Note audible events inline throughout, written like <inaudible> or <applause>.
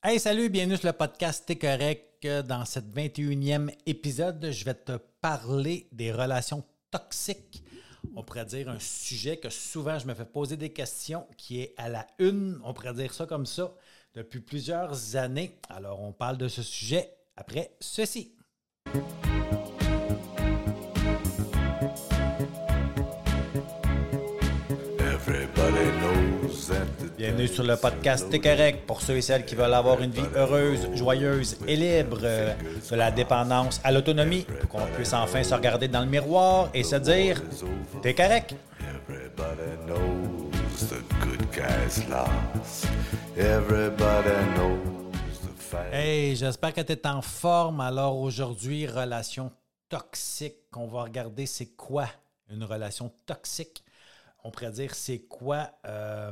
Hey, salut, bienvenue sur le podcast T'es correct. Dans cette 21e épisode, je vais te parler des relations toxiques. On pourrait dire un sujet que souvent je me fais poser des questions, qui est à la une, on pourrait dire ça comme ça, depuis plusieurs années. Alors, on parle de ce sujet après ceci. Bienvenue sur le podcast T'es correct pour ceux et celles qui veulent avoir une vie heureuse, joyeuse et libre, euh, de la dépendance à l'autonomie, pour qu'on puisse enfin se regarder dans le miroir et se dire T'es correct. Hey, j'espère que tu es en forme. Alors aujourd'hui, relation toxique. On va regarder c'est quoi une relation toxique. On pourrait dire c'est quoi euh,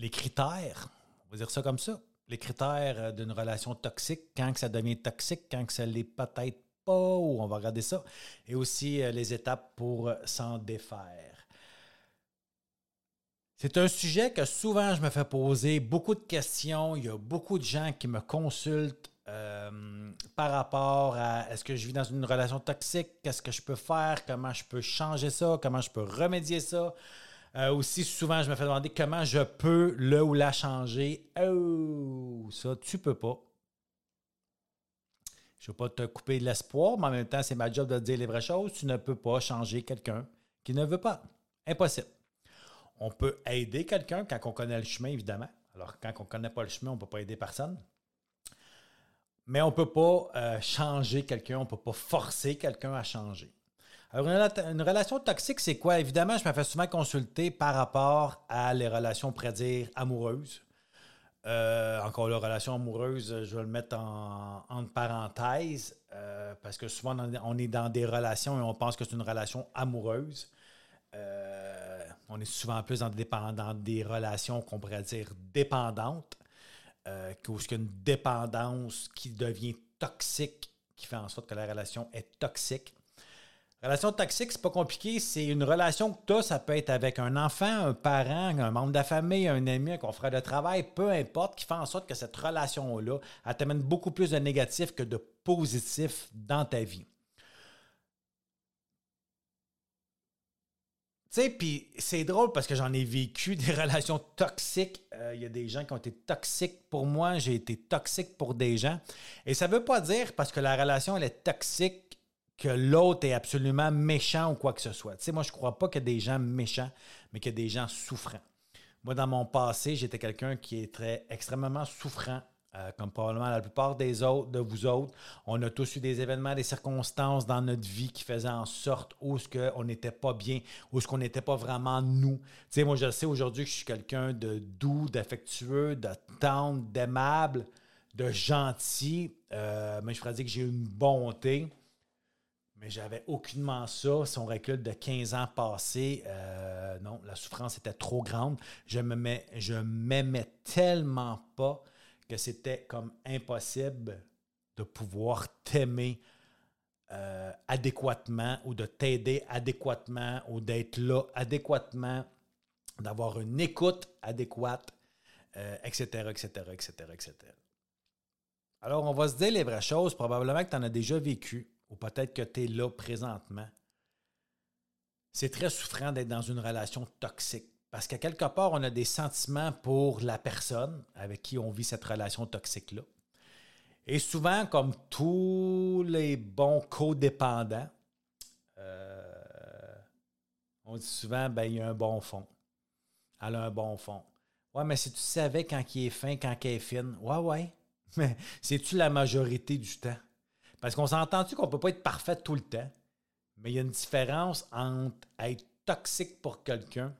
les critères, on va dire ça comme ça, les critères euh, d'une relation toxique, quand que ça devient toxique, quand que ça l'est peut-être pas, ou on va regarder ça, et aussi euh, les étapes pour euh, s'en défaire. C'est un sujet que souvent je me fais poser beaucoup de questions. Il y a beaucoup de gens qui me consultent par rapport à est-ce que je vis dans une relation toxique, qu'est-ce que je peux faire, comment je peux changer ça, comment je peux remédier ça. Euh, aussi, souvent, je me fais demander comment je peux le ou la changer. Oh, ça, tu peux pas. Je ne veux pas te couper de l'espoir, mais en même temps, c'est ma job de te dire les vraies choses. Tu ne peux pas changer quelqu'un qui ne veut pas. Impossible. On peut aider quelqu'un quand on connaît le chemin, évidemment. Alors, quand on ne connaît pas le chemin, on ne peut pas aider personne. Mais on ne peut pas euh, changer quelqu'un, on ne peut pas forcer quelqu'un à changer. Alors, une, relation toxique, c'est quoi? Évidemment, je me fais souvent consulter par rapport à les relations, on pourrait dire, amoureuses. Euh, encore la relation amoureuse, je vais le mettre en, entre parenthèses, euh, parce que souvent, on est dans des relations et on pense que c'est une relation amoureuse. Euh, on est souvent plus dans des, des relations qu'on pourrait dire dépendantes, euh, qu'une dépendance qui devient toxique, qui fait en sorte que la relation est toxique. Relation toxique, c'est pas compliqué. C'est une relation que tu as, ça peut être avec un enfant, un parent, un membre de la famille, un ami, un confrère de travail, peu importe, qui fait en sorte que cette relation-là, elle t'amène beaucoup plus de négatif que de positif dans ta vie. Tu sais, puis c'est drôle parce que j'en ai vécu <laughs> des relations toxiques. Euh, il y a des gens qui ont été toxiques pour moi, j'ai été toxique pour des gens. Et ça veut pas dire parce que la relation elle est toxique que l'autre est absolument méchant ou quoi que ce soit. Tu sais, moi, je ne crois pas qu'il y a des gens méchants, mais qu'il y a des gens souffrants. Moi, dans mon passé, j'étais quelqu'un qui est très extrêmement souffrant, euh, comme probablement la plupart des autres, de vous autres. On a tous eu des événements, des circonstances dans notre vie qui faisaient en sorte où ce qu'on n'était pas bien, où ce qu'on n'était pas vraiment nous. Tu sais, moi, je sais aujourd'hui que je suis quelqu'un de doux, d'affectueux, de tendre, d'aimable, de gentil, euh, mais je pourrais dire que j'ai une bonté mais j'avais aucunement ça. Son recul de 15 ans passés, euh, non, la souffrance était trop grande. Je me je m'aimais tellement pas que c'était comme impossible de pouvoir t'aimer euh, adéquatement ou de t'aider adéquatement ou d'être là adéquatement, d'avoir une écoute adéquate, etc., etc., etc., etc. Alors, on va se dire les vraies choses. Probablement que tu en as déjà vécu ou peut-être que tu es là présentement, c'est très souffrant d'être dans une relation toxique. Parce qu'à quelque part, on a des sentiments pour la personne avec qui on vit cette relation toxique-là. Et souvent, comme tous les bons codépendants, euh, on dit souvent, ben, il y a un bon fond. Elle a un bon fond. Ouais, mais si tu savais quand il est fin, quand il est fine, ouais, ouais. <laughs> Mais c'est-tu la majorité du temps? Parce qu'on s'entend-tu qu'on ne peut pas être parfait tout le temps, mais il y a une différence entre être toxique pour quelqu'un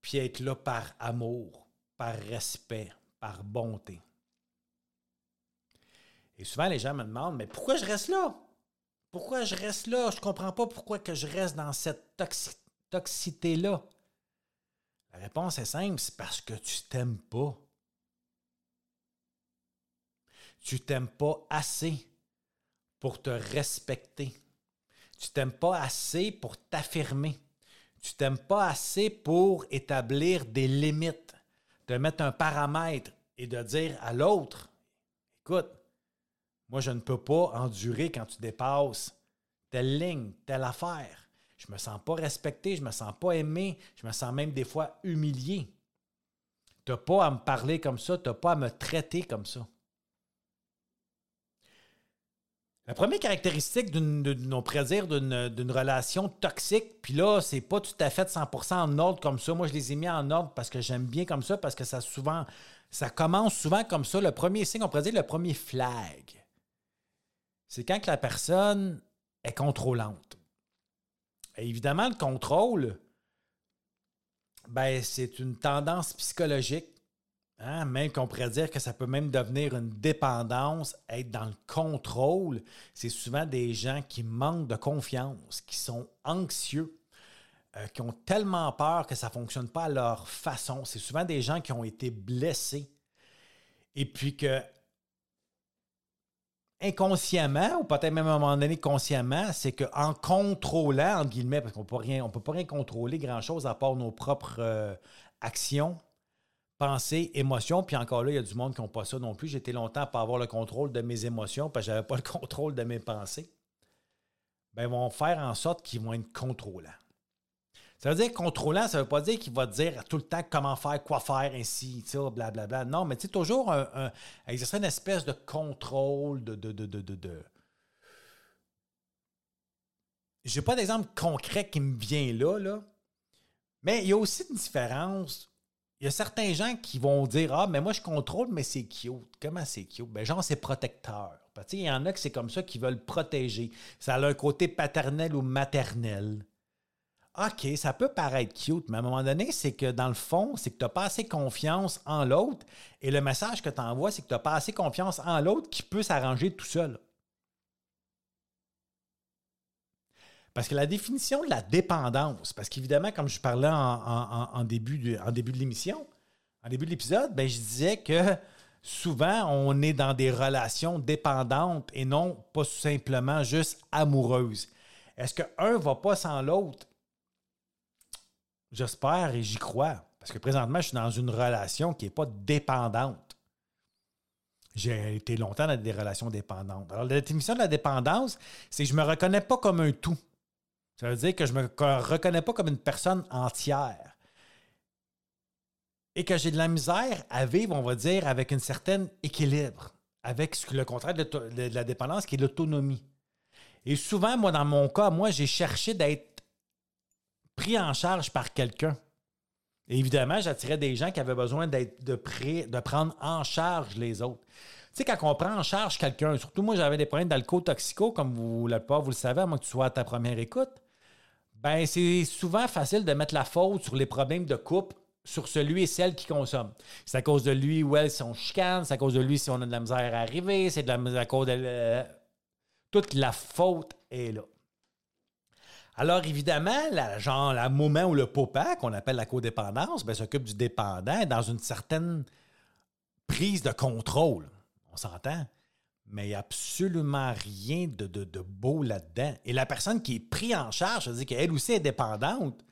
puis être là par amour, par respect, par bonté. Et souvent, les gens me demandent, mais pourquoi je reste là? Pourquoi je reste là? Je ne comprends pas pourquoi que je reste dans cette toxicité-là. La réponse est simple, c'est parce que tu t'aimes pas tu t'aimes pas assez pour te respecter. Tu t'aimes pas assez pour t'affirmer. Tu t'aimes pas assez pour établir des limites, de mettre un paramètre et de dire à l'autre, écoute, moi, je ne peux pas endurer quand tu dépasses telle ligne, telle affaire. Je me sens pas respecté, je me sens pas aimé, je me sens même des fois humilié. Tu n'as pas à me parler comme ça, tu n'as pas à me traiter comme ça. La première caractéristique d'une, on pourrait d'une, relation toxique, puis là, c'est pas tout à fait 100% en ordre comme ça. Moi, je les ai mis en ordre parce que j'aime bien comme ça, parce que ça souvent, ça commence souvent comme ça. Le premier signe, on pourrait dire le premier flag, c'est quand la personne est contrôlante. évidemment, le contrôle, ben, c'est une tendance psychologique Hein, même qu'on pourrait dire que ça peut même devenir une dépendance, être dans le contrôle. C'est souvent des gens qui manquent de confiance, qui sont anxieux, euh, qui ont tellement peur que ça ne fonctionne pas à leur façon. C'est souvent des gens qui ont été blessés. Et puis que inconsciemment, ou peut-être même à un moment donné consciemment, c'est qu'en contrôlant, parce qu'on ne peut pas rien contrôler grand-chose à part nos propres euh, actions, pensée, émotion. Puis encore là, il y a du monde qui n'ont pas ça non plus. J'étais longtemps à pas avoir le contrôle de mes émotions parce que je n'avais pas le <laughs> contrôle de mes pensées. Ben, ils vont faire en sorte qu'ils vont être contrôlants. Ça veut dire contrôlant, ça ne veut pas dire qu'il va dire tout le temps comment faire, quoi faire, ainsi, blablabla. Bla, bla. Non, mais tu sais, toujours un, exercer une espèce de contrôle, de. de, de, de, de, J'ai pas d'exemple concret qui me vient là, là. Mais il y a aussi une différence il y a certains gens qui vont dire Ah, mais moi je contrôle, mais c'est cute. Comment c'est cute? Ben, genre, c'est protecteur. Il y en a que c'est comme ça qui veulent protéger. Ça a un côté paternel ou maternel. OK, ça peut paraître cute, mais à un moment donné, c'est que dans le fond, c'est que tu n'as pas assez confiance en l'autre. Et le message que tu envoies, c'est que tu n'as pas assez confiance en l'autre qui peut s'arranger tout seul. Parce que la définition de la dépendance, parce qu'évidemment, comme je parlais en, début, de, l'émission, en début de l'épisode, ben, je disais que souvent, on est dans des relations dépendantes et non pas simplement juste amoureuses. Est-ce qu'un ne va pas sans l'autre? J'espère et j'y crois. Parce que présentement, je suis dans une relation qui n'est pas dépendante. J'ai été longtemps dans des relations dépendantes. Alors, la définition de la dépendance, c'est que je ne me reconnais pas comme un tout. Ça veut dire que je ne me reconnais pas comme une personne entière. Et que j'ai de la misère à vivre, on va dire, avec un certain équilibre, avec le contraire de, la dépendance qui est l'autonomie. Et souvent, moi, dans mon cas, moi, j'ai cherché d'être pris en charge par quelqu'un. Et évidemment, j'attirais des gens qui avaient besoin d'être de, de prendre en charge les autres. Tu sais, quand on prend en charge quelqu'un, surtout moi, j'avais des problèmes d'alcool toxico, comme vous, la plupart, vous le savez, à moins que tu sois à ta première écoute ben c'est souvent facile de mettre la faute sur les problèmes de couple sur celui et celle qui consomme. C'est à cause de lui ou elle si on chicane, c'est à cause de lui si on a de la misère à arriver, c'est de la à cause de toute la faute est là. Alors évidemment, la, genre la moment où le papa, qu'on appelle la codépendance, ben, s'occupe du dépendant dans une certaine prise de contrôle. On s'entend? Mais il n'y a absolument rien de, beau là-dedans. Et la personne qui est prise en charge, c'est-à-dire qu'elle aussi est dépendante,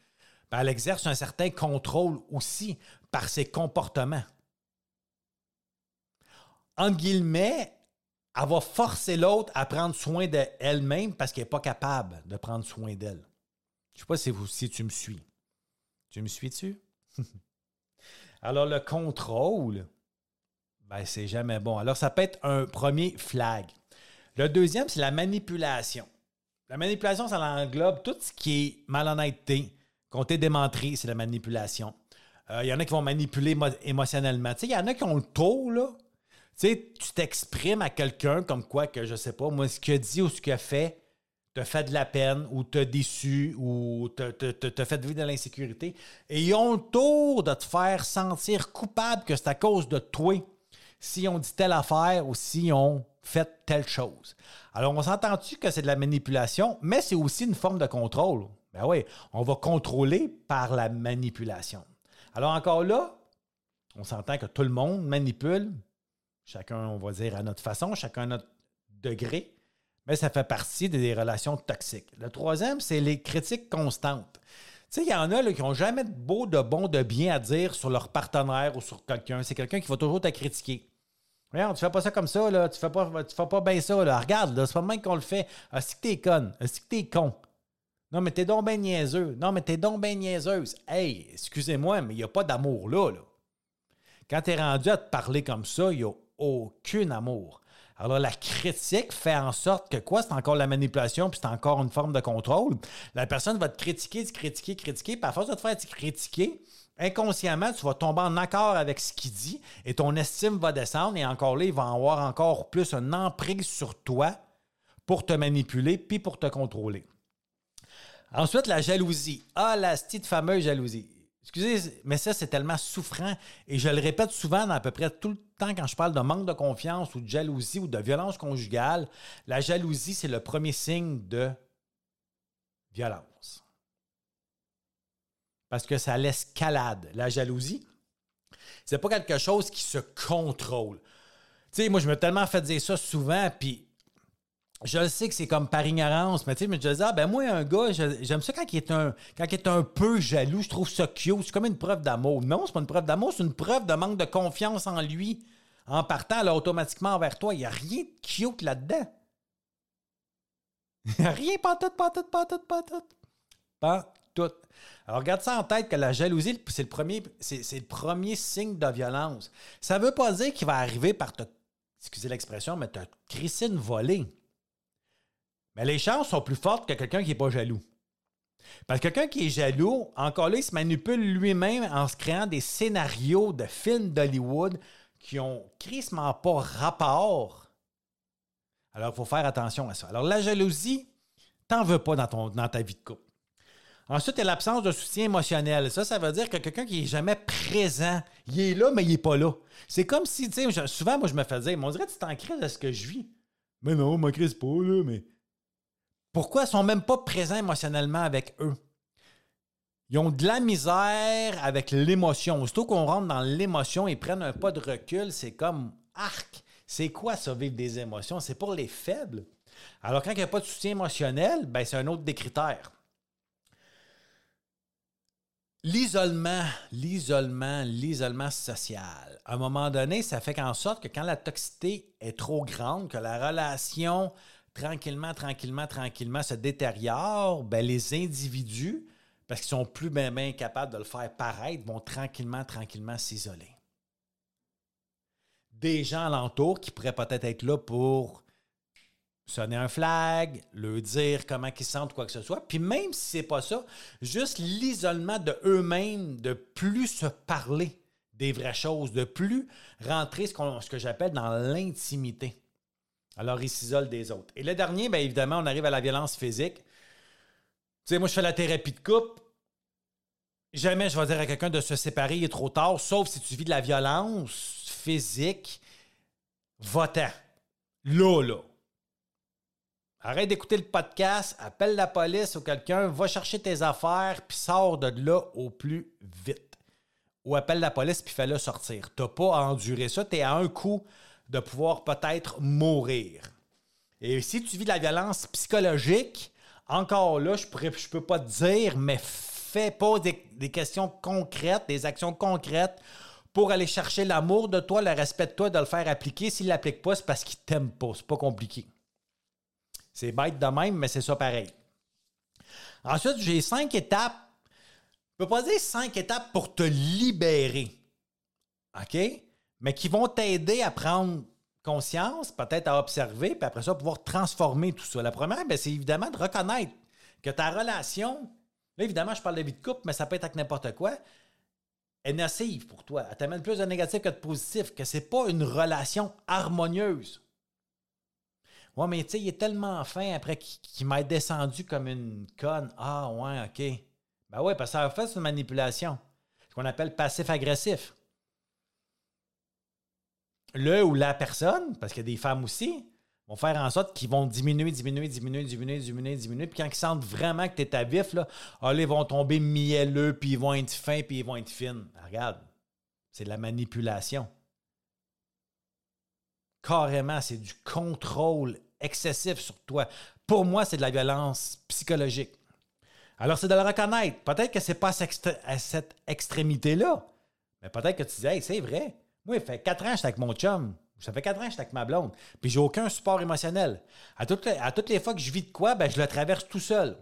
ben, elle exerce un certain contrôle aussi par ses comportements. En guillemets, elle va forcer l'autre à prendre soin d'elle-même parce qu'elle n'est pas capable de prendre soin d'elle. Je ne sais pas si, vous, si tu me suis. Tu me suis dessus? <laughs> Alors, le contrôle, ben, c'est jamais bon. Alors, ça peut être un premier flag. Le deuxième, c'est la manipulation. La manipulation, ça englobe tout ce qui est malhonnêteté, compter démontré, c'est la manipulation. Il euh, y en a qui vont manipuler émotionnellement. Il y en a qui ont le taux, là. tu t'exprimes à quelqu'un comme quoi que, je sais pas, moi, ce qu'il a dit ou ce qu'il a fait te fait de la peine ou te déçu ou te, te, fait vivre de l'insécurité. Et ils ont le tour de te faire sentir coupable que c'est à cause de toi si on dit telle affaire ou si on fait telle chose. Alors, on s'entend-tu que c'est de la manipulation, mais c'est aussi une forme de contrôle? Ben oui, on va contrôler par la manipulation. Alors, encore là, on s'entend que tout le monde manipule, chacun, on va dire, à notre façon, chacun à notre degré, mais ça fait partie des relations toxiques. Le troisième, c'est les critiques constantes. sais, il y en a qui n'ont jamais de beau, de bon, de bien à dire sur leur partenaire ou sur quelqu'un. C'est quelqu'un qui va toujours te critiquer. Regarde, tu fais pas ça comme ça, là. Tu fais pas, tu fais pas bien ça, là. Regarde, là, c'est pas même qu'on le fait. Ah, si que t'es conne. Ah, si que t'es con. Non, mais t'es donc ben niaiseux. Non, mais t'es donc ben niaiseuse. Hey, excusez-moi, mais il n'y a pas d'amour là, là. Quand t'es rendu à te parler comme ça, il n'y a aucun amour. Alors, la critique fait en sorte que quoi? C'est encore la manipulation, puis c'est encore une forme de contrôle. La personne va te critiquer, te critiquer, critiquer, puis à force de te faire te critiquer, inconsciemment, tu vas tomber en accord avec ce qu'il dit et ton estime va descendre et encore là, il va avoir encore plus un emprise sur toi pour te manipuler puis pour te contrôler. Ensuite, la jalousie. Ah, la petite fameuse jalousie. Excusez, mais ça, c'est tellement souffrant et je le répète souvent dans à peu près tout le temps quand je parle de manque de confiance ou de jalousie ou de violence conjugale. La jalousie, c'est le premier signe de violence parce que ça l'escalade. La jalousie, c'est pas quelque chose qui se contrôle. Tu sais, moi, je me tellement fait dire ça souvent, puis je le sais que c'est comme par ignorance, mais tu sais, je disais, ah, ben moi, un gars, j'aime ça quand il, est un, quand il est un peu jaloux, je trouve ça cute, c'est comme une preuve d'amour. Non, c'est pas une preuve d'amour, c'est une preuve de manque de confiance en lui. En partant, là, automatiquement vers toi, il n'y a rien de cute là-dedans. Il n'y a rien, pas tout, pas tout, pas tout, pas tout. Pas tout. Alors, garde ça en tête que la jalousie, c'est le premier, c'est, le premier signe de violence. Ça ne veut pas dire qu'il va arriver par te, excusez l'expression, mais te crisser volée. Mais les chances sont plus fortes que quelqu'un qui n'est pas jaloux. Parce que quelqu'un qui est jaloux, encore là, il se manipule lui-même en se créant des scénarios de films d'Hollywood qui ont crissement pas rapport. Alors, il faut faire attention à ça. Alors, la jalousie, t'en veux pas dans, ton, dans ta vie de couple. Ensuite, il y a l'absence de soutien émotionnel. Ça, ça veut dire que quelqu'un qui n'est jamais présent, il est là, mais il n'est pas là. C'est comme si, tu sais, souvent, moi, je me fais dire, on dirait que tu t'en crises à ce que je vis. Mais non, je m'en crise pas, là, mais. Pourquoi ils sont même pas présents émotionnellement avec eux? Ils ont de la misère avec l'émotion. Aussitôt qu'on rentre dans l'émotion, ils prennent un pas de recul, c'est comme arc. C'est quoi ça, vivre des émotions? C'est pour les faibles. Alors, quand il n'y a pas de soutien émotionnel, ben, c'est un autre des critères. L'isolement, l'isolement, l'isolement social. À un moment donné, ça fait qu'en sorte que quand la toxicité est trop grande, que la relation tranquillement, tranquillement, tranquillement se détériore, ben les individus, parce qu'ils sont plus bien, bien capables de le faire paraître, vont tranquillement, tranquillement s'isoler. Des gens alentour qui pourraient peut-être être là pour sonner un flag, leur dire comment ils sentent quoi que ce soit. Puis même si c'est pas ça, juste l'isolement de eux-mêmes, de plus se parler des vraies choses, de plus rentrer ce, ce que j'appelle dans l'intimité. Alors, ils s'isolent des autres. Et le dernier, bien évidemment, on arrive à la violence physique. Tu sais, moi, je fais la thérapie de couple. Jamais je vais dire à quelqu'un de se séparer, il est trop tard, sauf si tu vis de la violence physique. Va-t'en. Là, là. Arrête d'écouter le podcast, appelle la police ou quelqu'un, va chercher tes affaires, puis sors de là au plus vite. Ou appelle la police, puis fais-le sortir. Tu n'as pas à endurer ça, tu es à un coup de pouvoir peut-être mourir. Et si tu vis la violence psychologique, encore là, je ne je peux pas te dire, mais fais pas des, questions concrètes, des actions concrètes pour aller chercher l'amour de toi, le respect de toi, de le faire appliquer. S'il ne l'applique pas, c'est parce qu'il t'aime pas. C'est pas compliqué. C'est bête de même, mais c'est ça pareil. Ensuite, j'ai cinq étapes. Je ne peux pas dire cinq étapes pour te libérer. OK? Mais qui vont t'aider à prendre conscience, peut-être à observer, puis après ça, pouvoir transformer tout ça. La première, ben, c'est évidemment de reconnaître que ta relation, là, évidemment, je parle de vie de couple, mais ça peut être avec n'importe quoi, est nocive pour toi. Elle t'amène plus de négatif que de positif, que ce n'est pas une relation harmonieuse. Ouais, mais tu sais, il est tellement fin après qu'il m'a descendu comme une conne. Ah, ouais, OK. Ben ouais, parce que ça a fait une manipulation. Ce qu'on appelle passif-agressif. Le ou la personne, parce qu'il y a des femmes aussi, vont faire en sorte qu'ils vont diminuer, diminuer, diminuer, diminuer, diminuer, diminuer. Puis quand ils sentent vraiment que tu es à vif, là, ah, là, ils vont tomber mielleux, puis ils vont être fins, puis ils vont être fines. regarde, c'est de la manipulation carrément, c'est du contrôle excessif sur toi. Pour moi, c'est de la violence psychologique. Alors, c'est de le reconnaître. Peut-être que c'est pas à cette extrémité-là, mais peut-être que tu dis, c'est vrai. Moi, il fait quatre ans que je suis avec mon chum. Ça fait quatre ans que je suis avec ma blonde. Puis j'ai aucun support émotionnel. À toutes, les, fois que je vis de quoi, ben, je le traverse tout seul.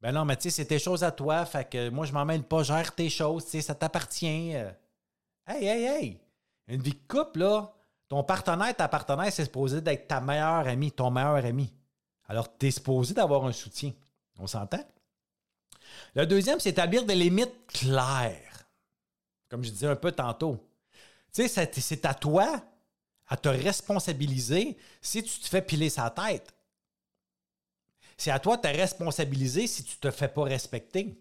Ben non, mais tu sais, c'est tes choses à toi. Fait que moi, je m'emmène pas, gère tes choses. Tu sais, ça t'appartient. Hey, hey, hey! Une vie de couple, là, ton partenaire, ta partenaire, c'est supposé d'être ta meilleure amie, ton meilleur ami. Alors, tu es supposé d'avoir un soutien. On s'entend? Le deuxième, c'est établir des limites claires. Comme je disais un peu tantôt. Tu sais, c'est à toi à te responsabiliser si tu te fais piler sa tête. C'est à toi de te responsabiliser si tu ne te fais pas respecter.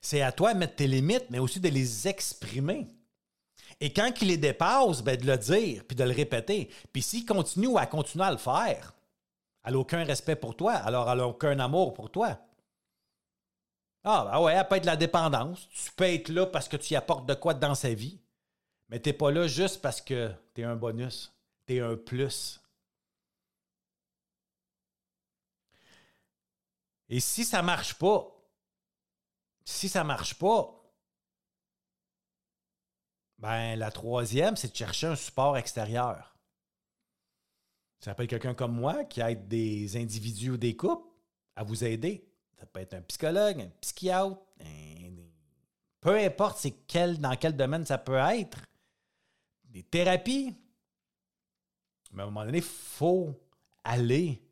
C'est à toi de mettre tes limites, mais aussi de les exprimer. Et quand il les dépasse, ben de le dire, puis de le répéter. Puis s'il continue à continuer à le faire, elle n'a aucun respect pour toi, alors elle n'a aucun amour pour toi. Ah, ben ouais, elle peut être la dépendance. Tu peux être là parce que tu y apportes de quoi dans sa vie, mais tu n'es pas là juste parce que tu es un bonus, tu es un plus. Et si ça ne marche pas, si ça marche pas, ben, la troisième, c'est de chercher un support extérieur. Ça peut être quelqu'un comme moi qui aide des individus ou des couples à vous aider. Ça peut être un psychologue, un psychiatre, peu importe c'est quel, dans quel domaine ça peut être. Des thérapies. Mais à un moment donné, il faut aller,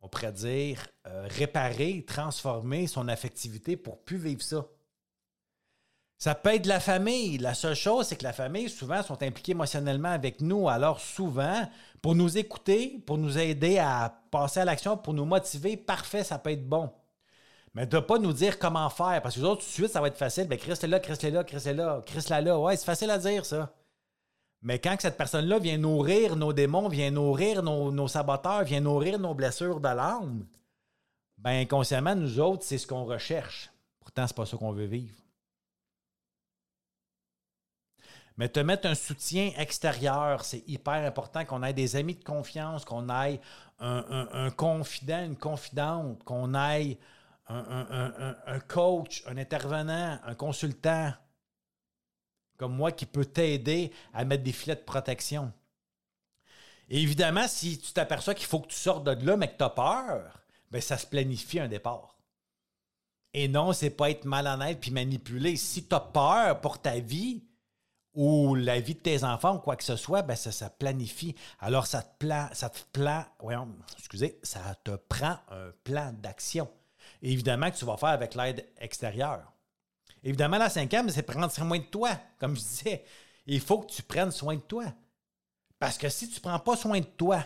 on pourrait dire, euh, réparer, transformer son affectivité pour plus vivre ça. Ça peut être la famille. La seule chose, c'est que la famille, souvent, sont impliqués émotionnellement avec nous. Alors, souvent, pour nous écouter, pour nous aider à passer à l'action, pour nous motiver, parfait, ça peut être bon. Mais de ne pas nous dire comment faire, parce que les autres, tout de suite, ça va être facile. Ben, Chris là, Chris là, Chris là, Chris là, là. Ouais, c'est facile à dire, ça. Mais quand cette personne-là vient nourrir nos démons, vient nourrir nos, nos saboteurs, vient nourrir nos blessures de l'âme, ben inconsciemment, nous autres, c'est ce qu'on recherche. Pourtant, c'est pas ça qu'on veut vivre. Mais te mettre un soutien extérieur, c'est hyper important qu'on ait des amis de confiance, qu'on ait un, confident, une confidente, qu'on ait un, coach, un intervenant, un consultant comme moi qui peut t'aider à mettre des filets de protection. évidemment, si tu t'aperçois qu'il faut que tu sortes de là, mais que tu as peur, bien, ça se planifie un départ. Et non, c'est pas être malhonnête puis manipuler. Si tu as peur pour ta vie, ou la vie de tes enfants ou quoi que ce soit, ben ça, ça planifie. Alors, ça te, plan, ça te plan, excusez, ça te prend un plan d'action. Évidemment que tu vas faire avec l'aide extérieure. Évidemment, la cinquième, c'est prendre soin de toi. Comme je disais, il faut que tu prennes soin de toi. Parce que si tu ne prends pas soin de toi,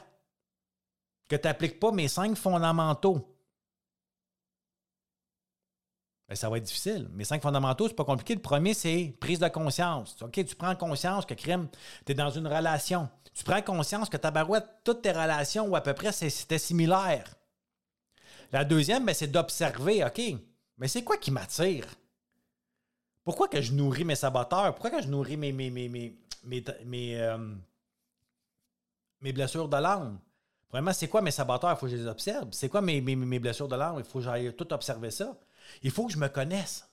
que tu n'appliques pas mes cinq fondamentaux, ben, ça va être difficile. Mes cinq fondamentaux, c'est pas compliqué. Le premier, c'est prise de conscience. OK, tu prends conscience que crime, tu es dans une relation. Tu prends conscience que ta barouette, toutes tes relations, ou à peu près, c'était similaire. La deuxième, ben, c'est d'observer, OK, mais c'est quoi qui m'attire? Pourquoi que je nourris mes saboteurs? Pourquoi que je nourris mes, mes, mes, mes, euh, blessures de l'âme? Vraiment, c'est quoi mes saboteurs? Il faut que je les observe. C'est quoi mes, mes, blessures de l'âme? Il faut que j'aille tout observer ça. Il faut que je me connaisse.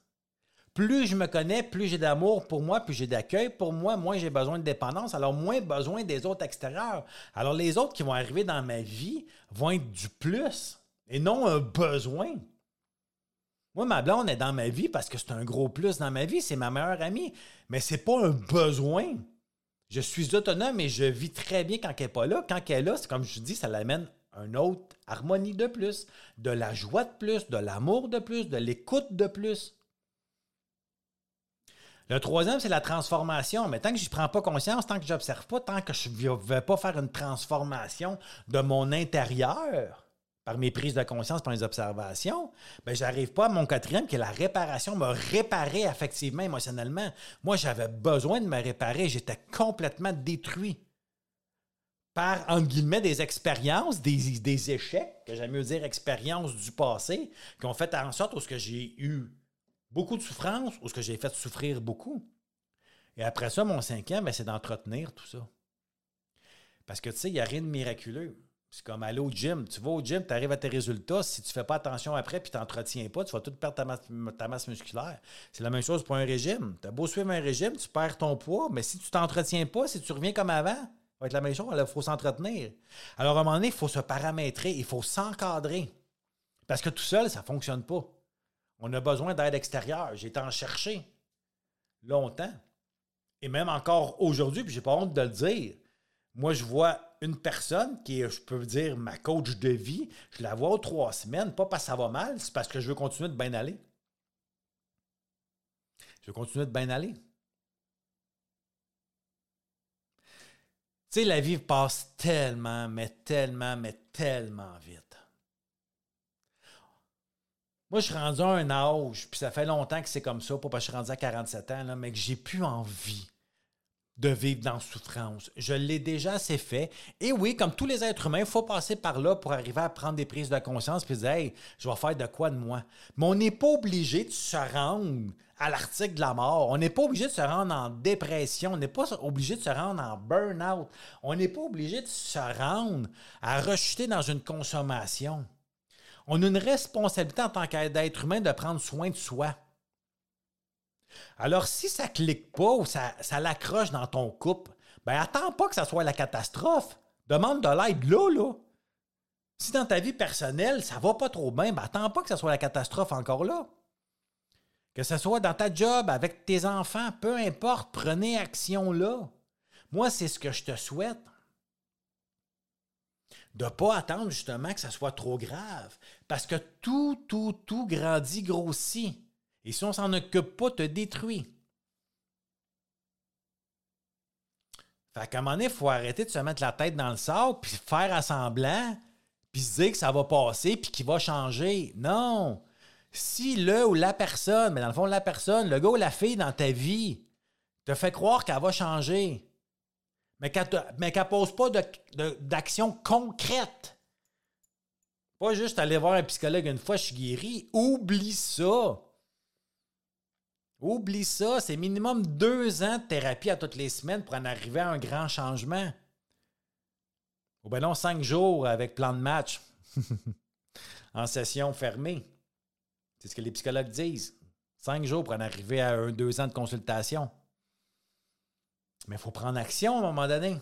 Plus je me connais, plus j'ai d'amour pour moi, plus j'ai d'accueil pour moi, moins j'ai besoin de dépendance, alors moins besoin des autres extérieurs. Alors les autres qui vont arriver dans ma vie vont être du plus et non un besoin. Moi, ma blonde est dans ma vie parce que c'est un gros plus dans ma vie, c'est ma meilleure amie, mais c'est pas un besoin. Je suis autonome et je vis très bien quand elle n'est pas là. Quand elle est là, c'est comme je dis, ça l'amène une autre harmonie de plus, de la joie de plus, de l'amour de plus, de l'écoute de plus. Le troisième, c'est la transformation. Mais tant que je n'y prends pas conscience, tant que je n'observe pas, tant que je ne vais pas faire une transformation de mon intérieur par mes prises de conscience, par mes observations, ben, je n'arrive pas à mon quatrième, qui est la réparation, me réparer affectivement, émotionnellement. Moi, j'avais besoin de me réparer. J'étais complètement détruit par, entre guillemets, des expériences, des, échecs, que j'aime mieux dire expériences du passé, qui ont fait en sorte que j'ai eu beaucoup de souffrance ou que j'ai fait souffrir beaucoup. Et après ça, mon cinquième, ben, c'est d'entretenir tout ça. Parce que, tu sais, il n'y a rien de miraculeux. C'est comme aller au gym. Tu vas au gym, tu arrives à tes résultats. Si tu ne fais pas attention après puis tu t'entretiens pas, tu vas tout perdre ta masse, ta masse musculaire. C'est la même chose pour un régime. Tu as beau suivre un régime, tu perds ton poids, mais si tu t'entretiens pas, si tu reviens comme avant, ça va être la même chose. Il faut s'entretenir. Alors, à un moment donné, il faut se paramétrer, il faut s'encadrer. Parce que tout seul, ça ne fonctionne pas. On a besoin d'aide extérieure. J'ai été en chercher longtemps. Et même encore aujourd'hui, puis j'ai pas honte de le dire. Moi, je vois une personne qui est, je peux dire, ma coach de vie, je la vois aux trois semaines, pas parce que ça va mal, c'est parce que je veux continuer de bien aller. Je veux continuer de bien aller. Tu sais, la vie passe tellement, mais tellement, mais tellement vite. Moi, je suis rendu à un âge, puis ça fait longtemps que c'est comme ça, pas parce que je suis rendu à 47 ans, là, mais que j'ai plus envie de vivre dans souffrance. Je l'ai déjà assez fait. Et oui, comme tous les êtres humains, il faut passer par là pour arriver à prendre des prises de conscience puis dire Hey, je vais faire de quoi de moi? Mais on n'est pas obligé de se rendre à l'article de la mort. On n'est pas obligé de se rendre en dépression. On n'est pas obligé de se rendre en burn-out. On n'est pas obligé de se rendre à rechuter dans une consommation. On a une responsabilité en tant qu'être humain de prendre soin de soi. Alors, si ça clique pas ou ça, ça l'accroche dans ton couple, ben attends pas que ça soit la catastrophe. Demande de l'aide là, là. Si dans ta vie personnelle, ça va pas trop bien, ben attends pas que ça soit la catastrophe encore là. Que ce soit dans ta job, avec tes enfants, peu importe, prenez action là. Moi, c'est ce que je te souhaite. De ne pas attendre justement que ça soit trop grave. Parce que tout, tout, tout grandit, grossit. Et si on s'en occupe pas, te détruit. Fait qu'à un moment donné, il faut arrêter de se mettre la tête dans le sable, puis faire assemblant, puis se dire que ça va passer, puis qu'il va changer. Non! Si le ou la personne, mais dans le fond, la personne, le gars ou la fille dans ta vie, te fait croire qu'elle va changer, mais qu'elle ne pose pas d'action concrète, pas juste aller voir un psychologue une fois, je suis guéri, oublie ça. Oublie ça, c'est minimum deux ans de thérapie à toutes les semaines pour en arriver à un grand changement. Ou bien non, cinq jours avec plan de match <laughs> en session fermée. C'est ce que les psychologues disent. Cinq jours pour en arriver à un, deux ans de consultation. Mais il faut prendre action à un moment donné.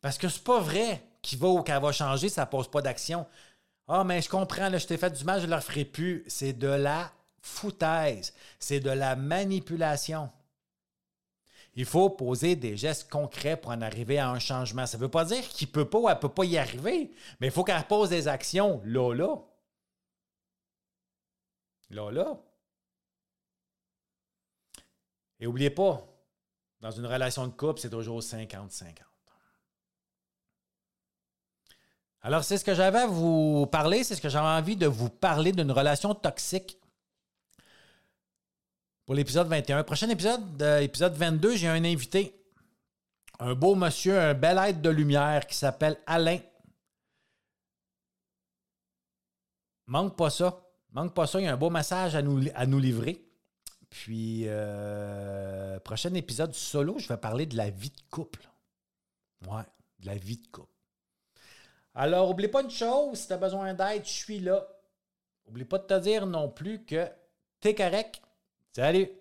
Parce que c'est pas vrai qu'il va ou qu'elle va changer, ça ne pose pas d'action. Ah, mais je comprends, là, je t'ai fait du mal, je ne le ferai plus. C'est de la foutaise. C'est de la manipulation. Il faut poser des gestes concrets pour en arriver à un changement. Ça ne veut pas dire qu'il ne peut pas ou elle ne peut pas y arriver, mais il faut qu'elle pose des actions là, là. Là, là. Et n'oubliez pas, dans une relation de couple, c'est toujours 50-50. Alors, c'est ce que j'avais à vous parler, c'est ce que j'avais envie de vous parler d'une relation toxique. Pour l'épisode 21. Prochain épisode, épisode 22, j'ai un invité. Un beau monsieur, un bel être de lumière qui s'appelle Alain. Manque pas ça. Manque pas ça. Il y a un beau message à nous, à nous livrer. Puis, euh, prochain épisode solo, je vais parler de la vie de couple. Ouais, de la vie de couple. Alors, oublie pas une chose, si tu as besoin d'aide, je suis là. Oublie pas de te dire non plus que tu es correct. Salut!